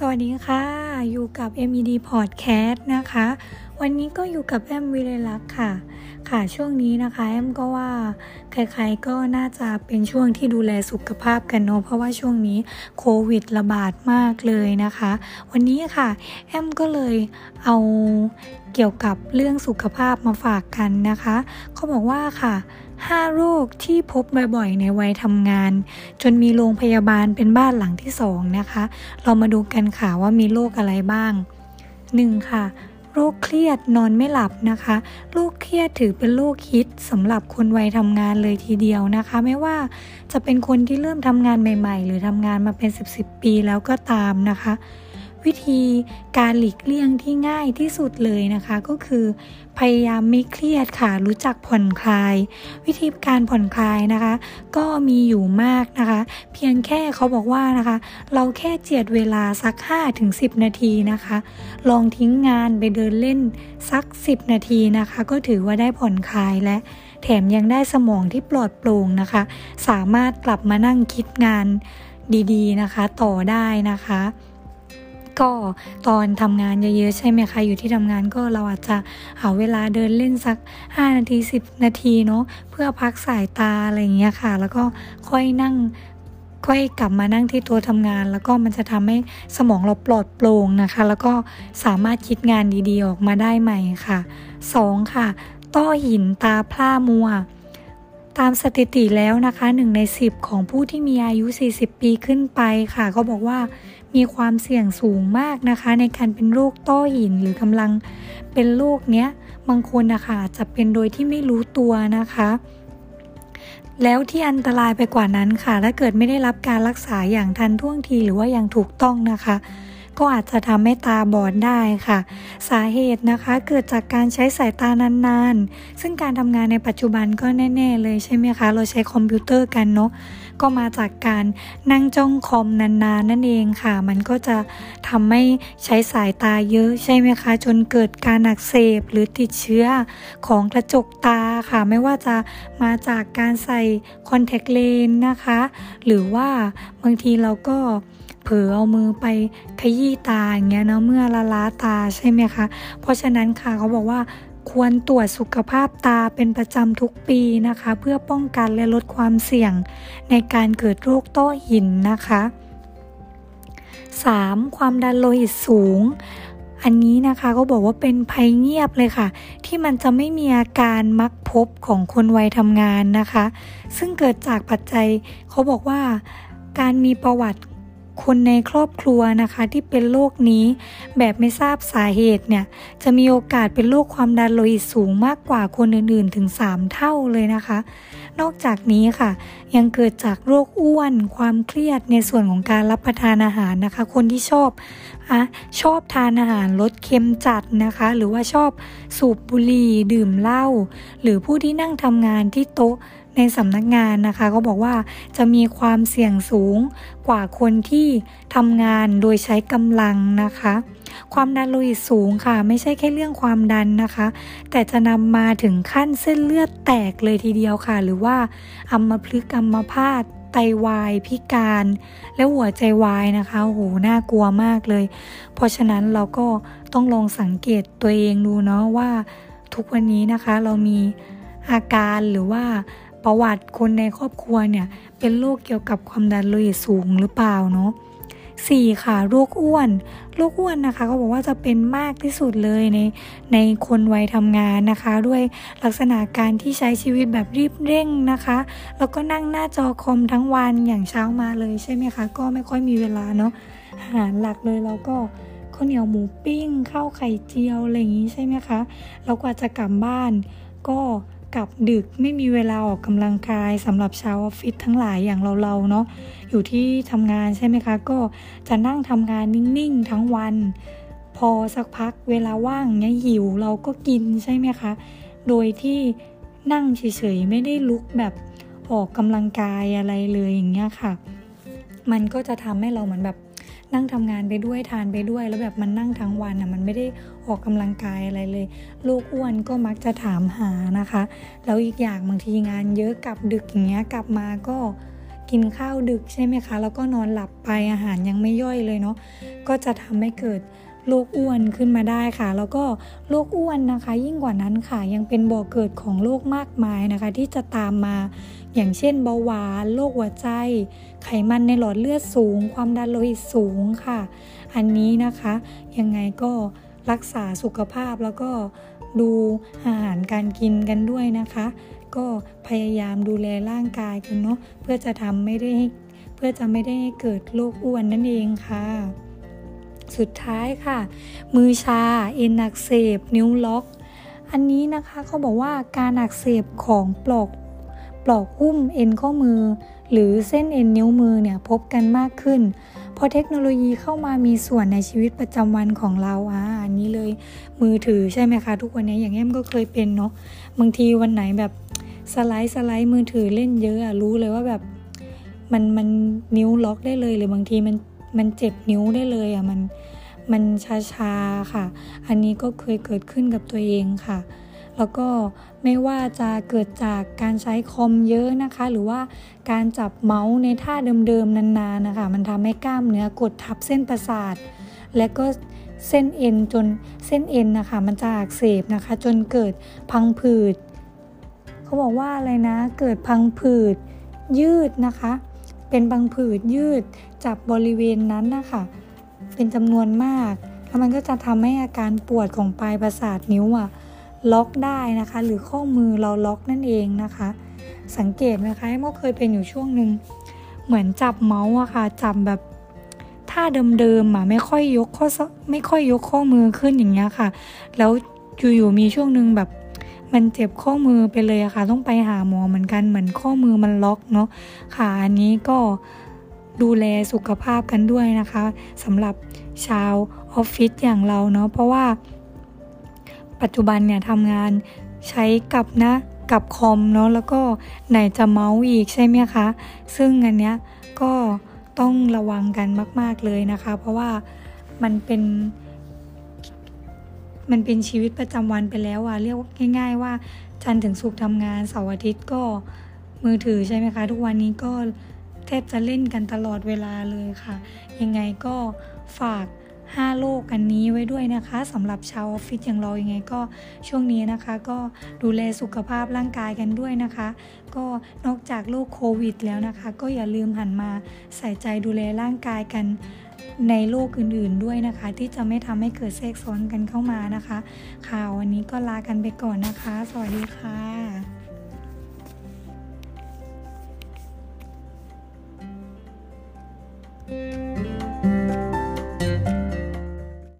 สวัสดีค่ะ อยู่กับ MED Podcast นะคะ วันนี้ก็อยู่กับแอมวิเลลักษ์ค่ะ ค่ะช่วงนี้นะคะแอมก็ว่าใครๆก็น่าจะเป็นช่วงที่ดูแลสุขภาพกันเนาะเพราะว่าช่วงนี้โควิดระบาดมากเลยนะคะ วันนี้ค่ะแอมก็เลยเอาเกี่ยวกับเรื่องสุขภาพมาฝากกันนะคะเขาบอกว่าค่ะ 5 โรคที่พบบ่อยๆ ในวัยทำงาน จนมีโรงพยาบาลเป็นบ้านหลังที่ 2 นะคะ เรามาดูกันค่ะว่ามีโรคอะไรบ้าง 1. ค่ะ โรคเครียดนอนไม่หลับนะคะ โรคเครียดถือเป็นโรคฮิตสำหรับคนวัยทำงานเลยทีเดียวนะคะ ไม่ว่าจะเป็นคนที่เริ่มทำงานใหม่ ๆ หรือทำงานมาเป็น 10-10 ปีแล้วก็ตามนะคะ วิธีการหลีกเลี่ยงที่ง่ายที่สุดเลยนะคะ ก็คือ พยายามไม่เครียดค่ะ รู้จักผ่อนคลาย วิธีการผ่อนคลายนะคะ ก็มีอยู่มากนะคะ เพียงแค่เขาบอกว่านะคะ เราแค่เจียดเวลาสัก5ถึง10 นาทีนะคะ ลองทิ้งงานไปเดินเล่นสัก 10 นาทีนะคะ ก็ถือว่าได้ผ่อนคลายและแถมยังได้สมองที่ปลอดโปร่งนะคะ สามารถกลับมานั่งคิดงานดีๆนะคะ ต่อได้นะคะ ก็ตอนทำงานเยอะๆใช่ไหมคะอยู่ที่ทำงานก็เราอาจจะหาเวลาเดินเล่นสัก 5 นาที 10 นาทีเนาะเพื่อพักสายตาอะไรอย่างเงี้ยค่ะ แล้วก็ค่อยนั่งค่อยกลับมานั่งที่ตัวทำงาน แล้วก็มันจะทำให้สมองเราปลอดโปร่งนะคะ แล้วก็สามารถคิดงานดีๆออกมาได้ใหม่ค่ะ 2. ค่ะ ต้อหินตาพร่ามัว ตามสถิติแล้วนะคะ 1 ใน 10 ของผู้ที่มีอายุ 40 ปีขึ้นไปค่ะเขาบอกว่ามีความเสี่ยงสูงมากนะคะ ในการเป็นโรคต้อหินหรือกำลังเป็นโรคเนี้ย บางคนนะคะจะเป็นโดยที่ไม่รู้ตัวนะคะ แล้วที่อันตรายไปกว่านั้นค่ะ ถ้าเกิดไม่ได้รับการรักษาอย่างทันท่วงทีหรือว่าอย่างถูกต้องนะคะ ก็อาจจะทำให้ตาบอดได้ค่ะ สาเหตุนะคะเกิดจากการใช้สายตานานๆ ซึ่งการทำงานในปัจจุบันก็แน่ ๆ เลยใช่ไหมคะ เราใช้คอมพิวเตอร์กันเนาะ ก็มาจากการนั่งจ้องคอมนานๆนั่นเองค่ะ มันก็จะทำให้ใช้สายตาเยอะใช่ไหมคะ จนเกิดการอักเสบหรือติดเชื้อของกระจกตาค่ะ ไม่ว่าจะมาจากการใส่คอนแทคเลนส์นะคะ หรือว่าบางทีเราก็ผลอเอามือไปขยี้ตาอย่างเงี้ยเนาะเมื่อละล้าตาใช่ไหมคะ เพราะฉะนั้นค่ะเขาบอกว่า ควรตรวจสุขภาพตาเป็นประจำทุกปีนะคะ เพื่อป้องกันและลดความเสี่ยงในการเกิดโรคต้อหินนะคะ 3. ความดันโลหิตสูง อันนี้นะคะก็บอกว่าเป็นภัยเงียบเลยค่ะ ที่มันจะไม่มีอาการมักพบของคนวัยทำงานนะคะ ซึ่งเกิดจากปัจจัยเขาบอกว่าการมีประวัติ คนในครอบครัวนะคะที่เป็นโรคนี้ แบบไม่ทราบสาเหตุเนี่ยจะมีโอกาสเป็นโรคความดันโลหิตสูงมากกว่าคนอื่นๆ ถึง 3 เท่าเลยนะคะ นอกจากนี้ค่ะ ยังเกิดจากโรคอ้วน ความเครียดในส่วนของการรับประทานอาหารนะคะ คนที่ชอบอะชอบทานอาหารรสเค็มจัดนะคะ หรือว่าชอบสูบบุหรี่ดื่มเหล้าหรือผู้ที่นั่งทำงานที่โต๊ะ ในสำนักงานนะคะ ก็บอกว่าจะมีความเสี่ยงสูงกว่าคนที่ทำงานโดยใช้กำลังนะคะ ความดันโลหิตสูงค่ะ ไม่ใช่แค่เรื่องความดันนะคะ แต่จะนำมาถึงขั้นเส้นเลือดแตกเลยทีเดียวค่ะ หรือว่าอัมพฤกษ์อัมพาตไตวายพิการ และหัวใจวายนะคะโหน่ากลัวมากเลย เพราะฉะนั้นเราก็ต้องลองสังเกตตัวเองดูเนาะว่าทุกวันนี้นะคะเรามีอาการหรือว่า ประวัติคนในครอบครัวเนี่ยเป็นโรคเกี่ยวกับความดันโลหิตสูงหรือเปล่าเนาะสี่ค่ะโรคอ้วนโรคอ้วนนะคะเขาบอกว่าจะเป็นมากที่สุดเลยในในคนวัยทำงานนะคะ ด้วยลักษณะการที่ใช้ชีวิตแบบรีบเร่งนะคะ แล้วก็นั่งหน้าจอคอมทั้งวันอย่างเช้ามาเลยใช่ไหมคะก็ไม่ค่อยมีเวลาเนาะอาหารหลักเลยเราก็ข้าวเหนียวหมูปิ้งข้าวไข่เจียวอะไรอย่างนี้ใช่ไหมคะแล้วกว่าจะกลับบ้านก็ กลับดึกไม่มีเวลาออกกำลังกายสำหรับชาวออฟฟิศทั้งหลายอย่างเราๆเนาะอยู่ที่ทำงานใช่ไหมคะ ก็จะนั่งทำงานนิ่งๆทั้งวัน พอสักพักเวลาว่างเนี้ยหิวเราก็กินใช่ไหมคะ โดยที่นั่งเฉยๆไม่ได้ลุกแบบออกกำลังกายอะไรเลยอย่างเงี้ยค่ะ มันก็จะทำให้เราเหมือนแบบ นั่งทำงานไปด้วยทานไปด้วย แล้วแบบมันนั่งทั้งวันอะมันไม่ได้ออกกำลังกายอะไรเลย ลูกอ้วนก็มักจะถามหานะคะ แล้วอีกอย่างบางทีงานเยอะกลับดึกอย่างเงี้ยกลับมาก็กินข้าวดึกใช่ไหมคะ แล้วก็นอนหลับไปอาหารยังไม่ย่อยเลยเนาะก็จะทำให้เกิด โรคอ้วนขึ้นมาได้ค่ะ แล้วก็โรคอ้วนนะคะ ยิ่งกว่านั้นค่ะ ยังเป็นบ่อเกิดของโรคมากมายนะคะ ที่จะตามมาอย่างเช่นเบาหวานโรคหัวใจ ไขมันในหลอดเลือดสูง ความดันโลหิตสูงค่ะ อันนี้นะคะ ยังไงก็รักษาสุขภาพแล้วก็ดูอาหารการกินกันด้วยนะคะ ก็พยายามดูแลร่างกายกันเนาะเพื่อจะทำไม่ได้เพื่อจะไม่ได้ให้เกิดโรคอ้วนนั่นเองค่ะ สุดท้ายค่ะ มือชา เอ็นอักเสบ นิ้วล็อก อันนี้นะคะเขาบอกว่าการอักเสบของปลอกปลอกหุ้มเอ็นข้อมือ หรือเส้นเอ็นนิ้วมือเนี่ยพบกันมากขึ้นพอเทคโนโลยีเข้ามามีส่วนในชีวิตประจำวันของเราอ่าอันนี้เลยมือถือใช่ไหมคะ ทุกวันนี้อย่างแอมก็เคยเป็นเนาะบางทีวันไหนแบบสไลด์สไลด์มือถือเล่นเยอะอะรู้เลยว่าแบบมันมันนิ้วล็อกได้เลยหรือบางทีมัน มันเจ็บนิ้วได้เลยอะมันมันชาๆค่ะ อันนี้ก็เคยเกิดขึ้นกับตัวเองค่ะ แล้วก็ไม่ว่าจะเกิดจากการใช้คอมเยอะนะคะ หรือว่าการจับเมาส์ในท่าเดิมๆนานๆนะคะ มันทำให้กล้ามเนื้อกดทับเส้นประสาท และก็เส้นเอ็นจนเส้นเอ็นนะคะ มันจะอักเสบนะคะ จนเกิดพังผืด เขาบอกว่าอะไรนะ เกิดพังผืดยืดนะคะ เป็นพังผืดยืดจับบริเวณนั้นนะคะเป็นจำนวนมาก แล้วมันก็จะทำให้อาการปวดของปลายประสาทนิ้วอะล็อกได้นะคะ หรือข้อมือเราล็อกนั่นเองนะคะ สังเกตไหมคะโมเคยเป็นอยู่ช่วงหนึ่งเหมือนจับเมาส์อะค่ะจับแบบท่าเดิมๆอะไม่ค่อยยกข้อไม่ค่อยยกข้อมือขึ้นอย่างเงี้ยค่ะ แล้วอยู่ๆมีช่วงหนึ่งแบบ มันเจ็บข้อมือไปเลยอะค่ะ ต้องไปหาหมอเหมือนกันเหมือนข้อมือมันล็อกเนาะค่ะอันนี้ก็ดูแลสุขภาพกันด้วยนะคะสำหรับชาวออฟฟิศอย่างเราเนาะเพราะว่า ปัจจุบันเนี่ยทำงานใช้กับนะกับคอมเนาะแล้วก็ไหนจะเมาส์อีกใช่ไหมคะ ซึ่งอันเนี้ยก็ต้องระวังกันมาก ๆเลยนะคะ เพราะว่ามันเป็น มันเป็นชีวิตประจำวันไปแล้วอะเรียกง่าย ๆ ว่าจันถึงสุกทำงานเสาร์อาทิตย์ก็มือถือใช่ไหมคะ ทุกวันนี้ก็แทบจะเล่นกันตลอดเวลาเลยค่ะ ยังไงก็ฝาก 5 โลกอันนี้ไว้ด้วยนะคะสำหรับชาวออฟฟิศอย่างเรายังไงก็ช่วงนี้นะคะ ก็ดูแลสุขภาพร่างกายกันด้วยนะคะ ก็นอกจากโรคโควิดแล้วนะคะ ก็อย่าลืมหันมาใส่ใจดูแลร่างกายกัน ในโลกอื่นๆด้วยนะคะ ที่จะไม่ทำให้เกิดแทรกซ้อนกันเข้ามานะคะ ข่าววันนี้ก็ลากันไปก่อนนะคะ สวัสดีค่ะ